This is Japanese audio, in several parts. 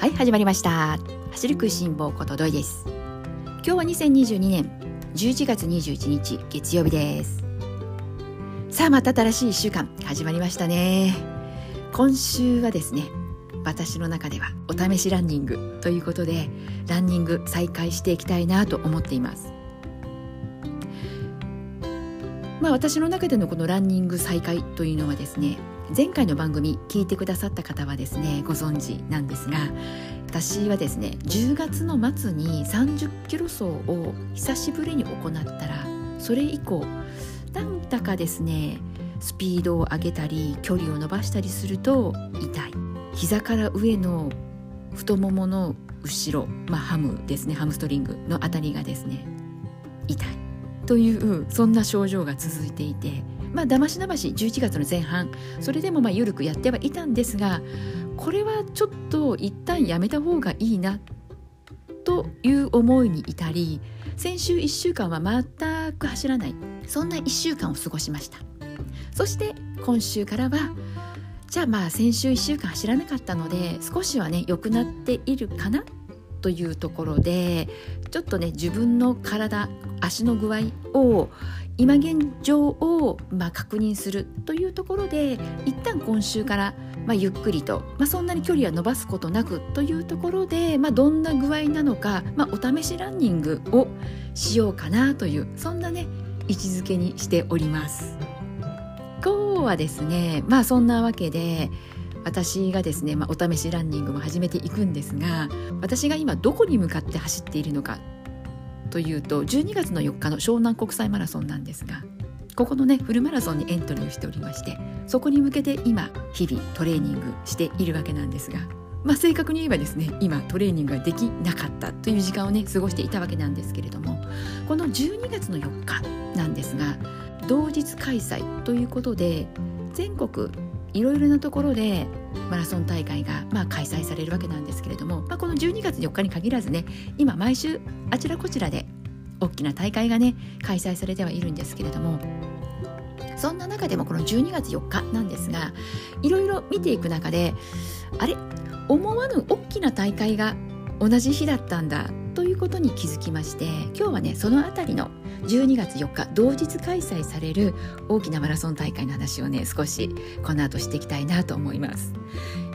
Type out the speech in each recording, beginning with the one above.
はい始まりました。走る食いしん坊ことどいです。今日は2022年11月21日月曜日です。さあまた新しい1週間始まりましたね。今週はですね私の中ではお試しランニングということでランニング再開していきたいなと思っています。まあ私の中でのこのランニング再開というのはですね前回の番組聞いてくださった方はですねご存知なんですが私はですね10月の末に30キロ走を久しぶりに行ったらそれ以降なんだかですねスピードを上げたり距離を伸ばしたりすると痛い。膝から上の太ももの後ろ、まあ、ハムですねハムストリングのあたりがですね痛い。というそんな症状が続いていてまあだましだまし11月の前半それでもまあ緩くやってはいたんですがこれはちょっと一旦やめた方がいいなという思いに至り先週1週間は全く走らない。そんな1週間を過ごしました。そして今週からはじゃあまあ先週1週間走らなかったので少しはね良くなっているかなというところでちょっとね自分の体足の具合を今現状をまあ確認するというところで一旦今週からまあゆっくりと、まあ、そんなに距離は伸ばすことなくというところで、まあ、どんな具合なのか、まあ、お試しランニングをしようかなというそんなね位置づけにしております。今日はですねまあそんなわけで私がですね、まあ、お試しランニングも始めていくんですが私が今どこに向かって走っているのかというと12月の4日の湘南国際マラソンなんですがここのねフルマラソンにエントリーをしておりましてそこに向けて今日々トレーニングしているわけなんですが、まあ、正確に言えばですね今トレーニングができなかったという時間をね過ごしていたわけなんですけれどもこの12月の4日なんですが同日開催ということで全国いろいろなところでマラソン大会がまあ開催されるわけなんですけれども、まあ、この12月4日に限らずね今毎週あちらこちらで大きな大会がね開催されてはいるんですけれどもそんな中でもこの12月4日なんですがいろいろ見ていく中であれ？思わぬ大きな大会が同じ日だったんだ。ということに気づきまして今日はねその辺りの12月4日同日開催される大きなマラソン大会の話をね少しこの後していきたいなと思います。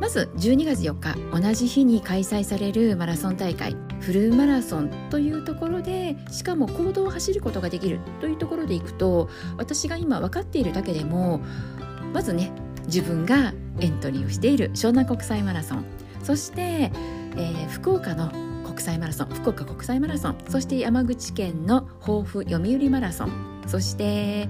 まず12月4日同じ日に開催されるマラソン大会フルマラソンというところでしかも公道を走ることができるというところでいくと私が今分かっているだけでもまずね自分がエントリーをしている湘南国際マラソン。そして、えー、福岡の国際マラソン福岡国際マラソンそして山口県の豊富読売マラソンそして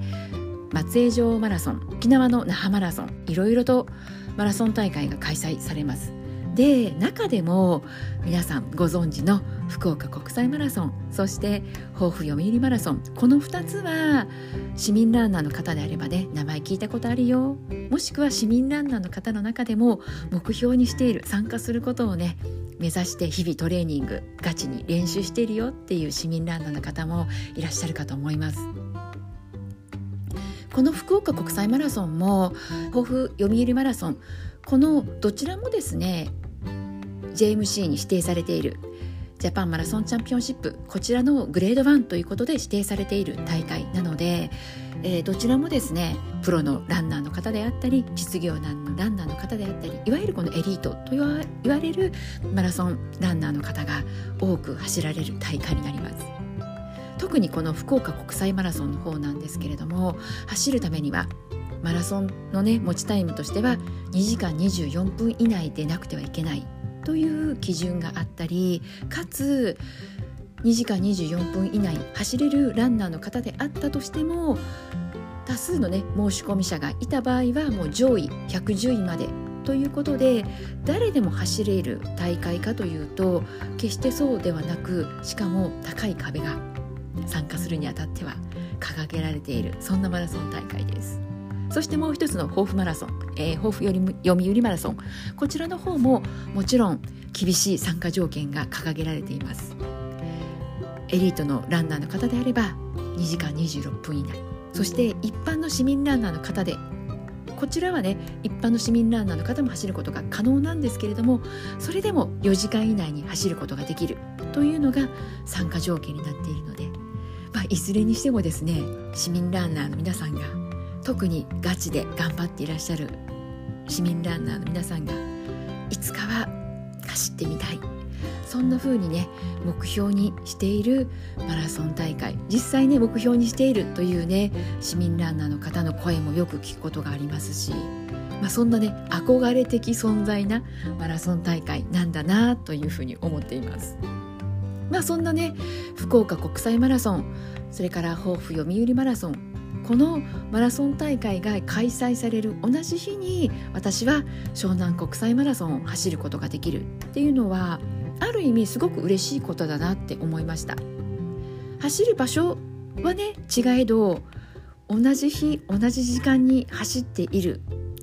松江城マラソン沖縄の那覇マラソンいろいろとマラソン大会が開催されます。で中でも皆さんご存知の福岡国際マラソンそして豊富読売マラソンこの2つは市民ランナーの方であればね名前聞いたことあるよ。もしくは市民ランナーの方の中でも目標にしている参加することをね目指して日々トレーニングガチに練習しているよっていう市民ランナーの方もいらっしゃるかと思います。この福岡国際マラソンも豊富読売マラソンこのどちらもですね JMC に指定されているジャパンマラソンチャンピオンシップこちらのグレード1ということで指定されている大会なので、えー、どちらもですねプロのランナーの方であったり実業団のランナーの方であったりいわゆるこのエリートと言われるマラソンランナーの方が多く走られる大会になります。特にこの福岡国際マラソンの方なんですけれども走るためにはマラソンのね持ちタイムとしては2時間24分以内でなくてはいけないという基準があったりかつ2時間24分以内走れるランナーの方であったとしても多数のね申し込み者がいた場合はもう上位110位までということで誰でも走れる大会かというと決してそうではなくしかも高い壁が参加するにあたっては掲げられているそんなマラソン大会です。そしてもう一つの抱負マラソン、えー、抱負より読売マラソンこちらの方ももちろん厳しい参加条件が掲げられていますエリートのランナーの方であれば2時間26分以内。そして一般の市民ランナーの方でこちらはね一般の市民ランナーの方も走ることが可能なんですけれどもそれでも4時間以内に走ることができる。というのが参加条件になっているので、まあ、いずれにしてもですね市民ランナーの皆さんが特にガチで頑張っていらっしゃる市民ランナーの皆さんがいつかは走ってみたい。そんな風にね目標にしているマラソン大会。実際ね目標にしているというね市民ランナーの方の声もよく聞くことがありますし、まあ、そんなね憧れ的存在なマラソン大会なんだなというふうに思っています。まあそんなね福岡国際マラソンそれから抱負読売マラソン。このマラソン大会が開催される同じ日に私は湘南国際マラソンを走ることができるっていうのはある意味すごく嬉しいことだなって思いました。走る場所はね違えど同じ日同じ時間に走っている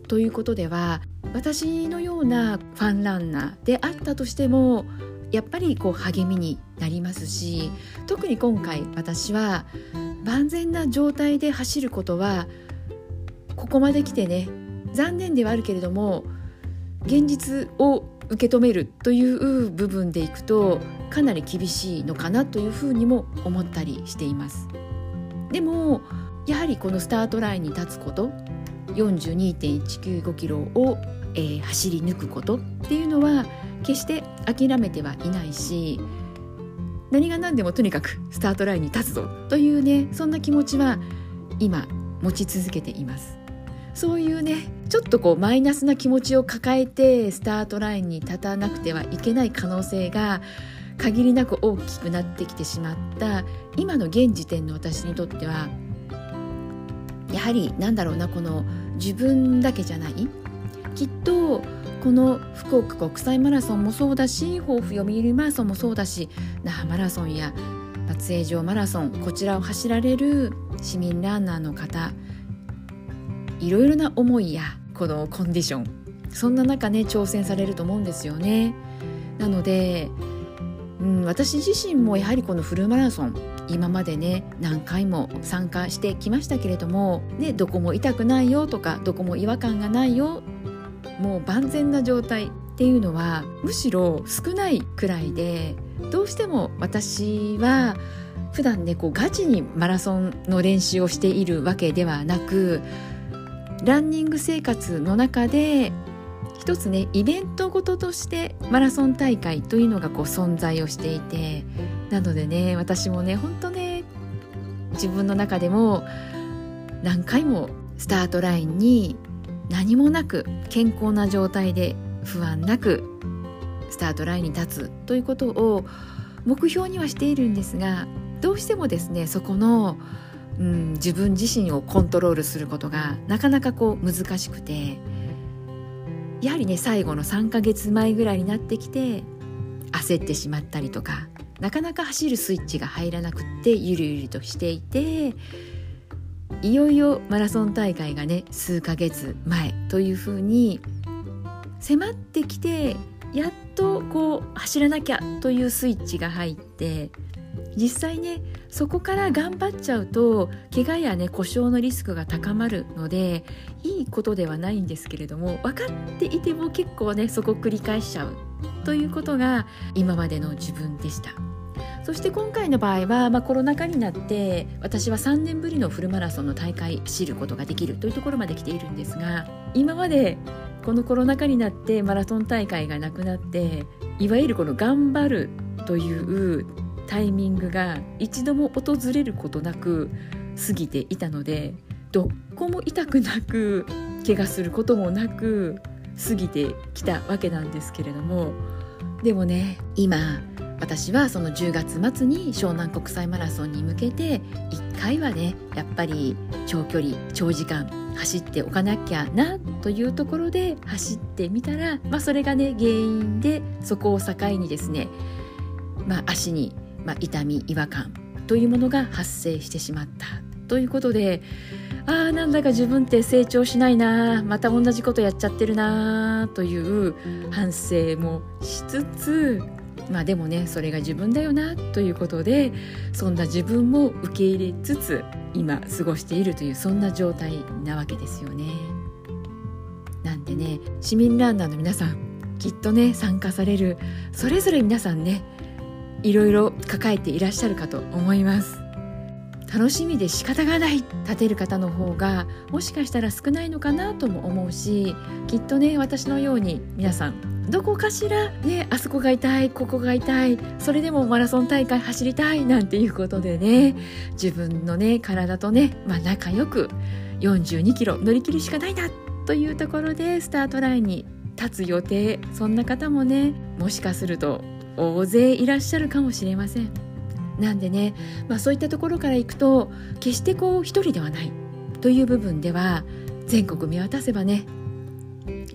ということでは私のようなファンランナーであったとしてもやっぱりこう励みになりますし特に今回私は万全な状態で走ることはここまで来てね残念ではあるけれども現実を受け止めるという部分でいくとかなり厳しいのかなというふうにも思ったりしています。でもやはりこのスタートラインに立つこと42.195キロを、えー、走り抜くことっていうのは決して諦めてはいないし何が何でもとにかくスタートラインに立つぞというねそんな気持ちは今持ち続けています。そういうねちょっとこうマイナスな気持ちを抱えてスタートラインに立たなくてはいけない可能性が限りなく大きくなってきてしまった今の現時点の私にとってはやはりなんだろうなこの自分だけじゃないきっとこの福岡国際マラソンもそうだし抱負読売マラソンもそうだし那覇マラソンや松江城マラソンこちらを走られる市民ランナーの方いろいろな思いやこのコンディションそんな中ね挑戦されると思うんですよね。なので、うん、私自身もやはりこのフルマラソン今までね何回も参加してきましたけれども、ね、どこも痛くないよとかどこも違和感がないよもう万全な状態っていうのはむしろ少ないくらいでどうしても私は普段ねこうガチにマラソンの練習をしているわけではなくランニング生活の中で一つねイベントごととしてマラソン大会というのがこう存在をしていてなのでね私もね本当ね自分の中でも何回もスタートラインに何もなく健康な状態で不安なくスタートラインに立つということを目標にはしているんですがどうしてもですねそこの、うん、自分自身をコントロールすることがなかなかこう難しくてやはりね最後の3ヶ月前ぐらいになってきて焦ってしまったりとかなかなか走るスイッチが入らなくってゆるゆるとしていていよいよマラソン大会がね数ヶ月前というふうに迫ってきてやっとこう走らなきゃというスイッチが入って実際ねそこから頑張っちゃうと怪我やね故障のリスクが高まるのでいいことではないんですけれども分かっていても結構ねそこ繰り返しちゃうということが今までの自分でした。そして今回の場合は、まあ、コロナ禍になって私は3年ぶりのフルマラソンの大会知ることができるというところまで来ているんですが今までこのコロナ禍になってマラソン大会がなくなっていわゆるこの頑張るというタイミングが一度も訪れることなく過ぎていたのでどこも痛くなく怪我することもなく過ぎてきたわけなんですけれどもでもね今私はその10月末に湘南国際マラソンに向けて1回はねやっぱり長距離長時間走っておかなきゃなというところで走ってみたら、まあ、それがね原因でそこを境にですね、まあ、足に、まあ、痛み違和感というものが発生してしまったということであーなんだか自分って成長しないなまた同じことやっちゃってるなという反省もしつつまあでもねそれが自分だよなということでそんな自分も受け入れつつ今過ごしているというそんな状態なわけですよね。なんでね市民ランナーの皆さんきっとね参加されるそれぞれ皆さんねいろいろ抱えていらっしゃるかと思います。楽しみで仕方がない立てる方の方がもしかしたら少ないのかなとも思うしきっとね私のように皆さんどこかしらねあそこが痛いここが痛いそれでもマラソン大会走りたいなんていうことでね自分のね体とね、まあ、仲良く42キロ乗り切るしかないなというところでスタートラインに立つ予定そんな方もねもしかすると大勢いらっしゃるかもしれません。なんでね、まあ、そういったところからいくと決してこう一人ではないという部分では全国見渡せばね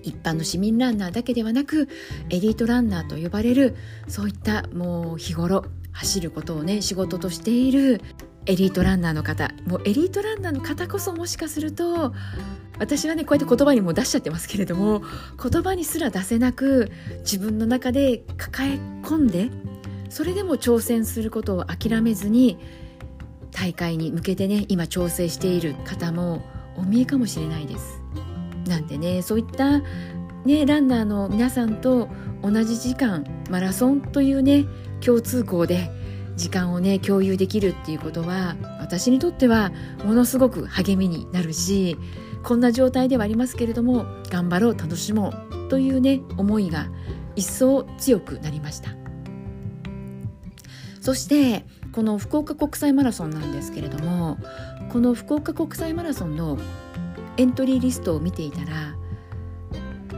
一般の市民ランナーだけではなくエリートランナーと呼ばれるそういったもう日頃走ることをね仕事としているエリートランナーの方もうエリートランナーの方こそもしかすると私はねこうやって言葉にも出しちゃってますけれども言葉にすら出せなく自分の中で抱え込んでそれでも挑戦することを諦めずに大会に向けてね今調整している方もお見えかもしれないです。なんでねそういった、ね、ランナーの皆さんと同じ時間マラソンというね共通項で時間をね共有できるっていうことは私にとってはものすごく励みになるしこんな状態ではありますけれども頑張ろう楽しもうというね思いが一層強くなりました。そしてこの福岡国際マラソンなんですけれどもこの福岡国際マラソンのエントリーリストを見ていたら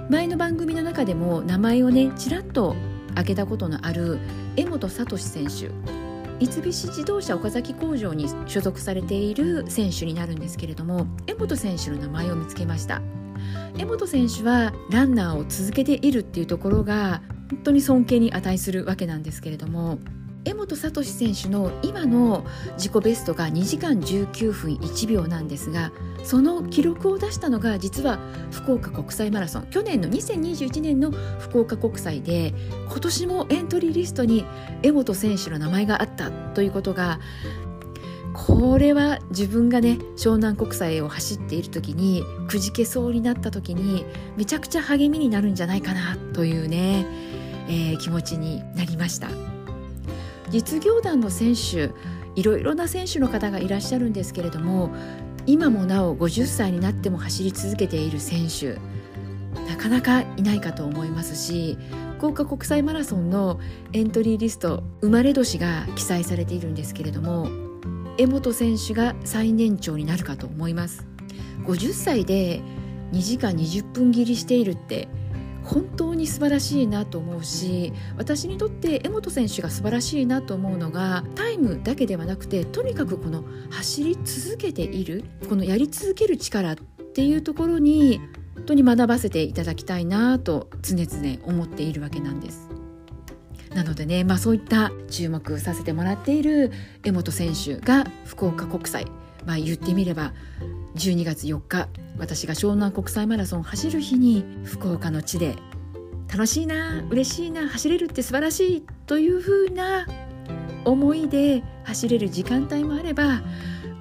前の番組の中でも名前をねちらっと挙げたことのある江本聡選手三菱自動車岡崎工場に所属されている選手になるんですけれども江本選手の名前を見つけました。江本選手はランナーを続けているっていうところが本当に尊敬に値するわけなんですけれども江本聡選手の今の自己ベストが2時間19分1秒なんですがその記録を出したのが実は福岡国際マラソン去年の2021年の福岡国際で今年もエントリーリストに江本選手の名前があったということがこれは自分がね湘南国際を走っている時にくじけそうになった時にめちゃくちゃ励みになるんじゃないかなというね、えー、気持ちになりました。実業団の選手いろいろな選手の方がいらっしゃるんですけれども今もなお50歳になっても走り続けている選手なかなかいないかと思いますし福岡国際マラソンのエントリーリスト生まれ年が記載されているんですけれども江本選手が最年長になるかと思います。50歳で2時間20分切りしているって本当に素晴らしいなと思うし私にとって江本選手が素晴らしいなと思うのがタイムだけではなくてとにかくこの走り続けているこのやり続ける力っていうところに本当に学ばせていただきたいなと常々思っているわけなんです。なのでね、まあ、そういった注目させてもらっている江本選手が福岡国際、まあ、言ってみれば12月4日私が湘南国際マラソン走る日に福岡の地で楽しいな嬉しいな走れるって素晴らしいというふうな思いで走れる時間帯もあれば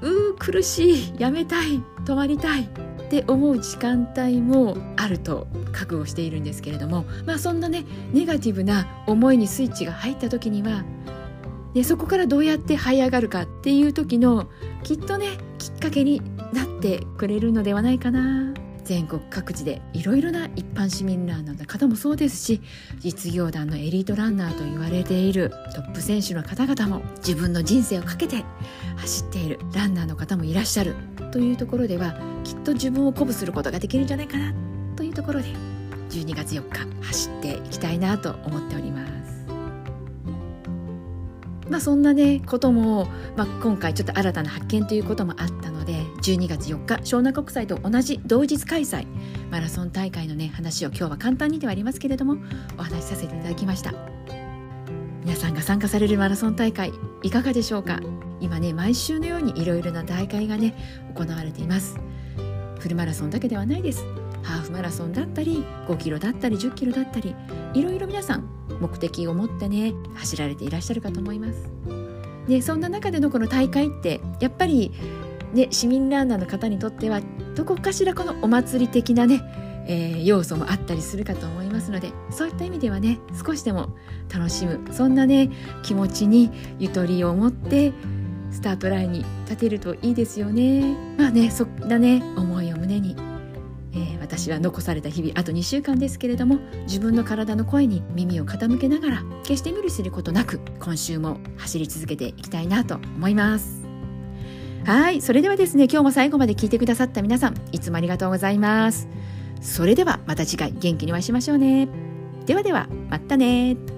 うー苦しいやめたい止まりたいって思う時間帯もあると覚悟しているんですけれどもまあそんなねネガティブな思いにスイッチが入った時にはでそこからどうやって這い上がるかっていう時のきっとねきっかけになってくれるのではないかな。全国各地でいろいろな一般市民ランナーの方もそうですし実業団のエリートランナーと言われているトップ選手の方々も自分の人生をかけて走っているランナーの方もいらっしゃる。というところではきっと自分を鼓舞することができるんじゃないかな。というところで12月4日走っていきたいなと思っております。まあ、そんなねことも、まあ、今回ちょっと新たな発見ということもあったので12月4日湘南国際と同じ同日開催マラソン大会のね話を今日は簡単にではありますけれどもお話しさせていただきました。皆さんが参加されるマラソン大会いかがでしょうか？今ね毎週のようにいろいろな大会がね行われています。フルマラソンだけではないです。ハーフマラソンだったり5キロだったり10キロだったりいろいろ皆さん目的を持ってね走られていらっしゃるかと思います。でそんな中でのこの大会ってやっぱり、ね、市民ランナーの方にとってはどこかしらこのお祭り的なね、えー、要素もあったりするかと思いますのでそういった意味ではね少しでも楽しむそんなね気持ちにゆとりを持ってスタートラインに立てるといいですよねまあねそんなね思いを胸に、私は残された日々あと2週間ですけれども自分の体の声に耳を傾けながら決して無理することなく今週も走り続けていきたいなと思います。はいそれではですね今日も最後まで聞いてくださった皆さんいつもありがとうございます。それではまた次回元気にお会いしましょうね。ではではまたね。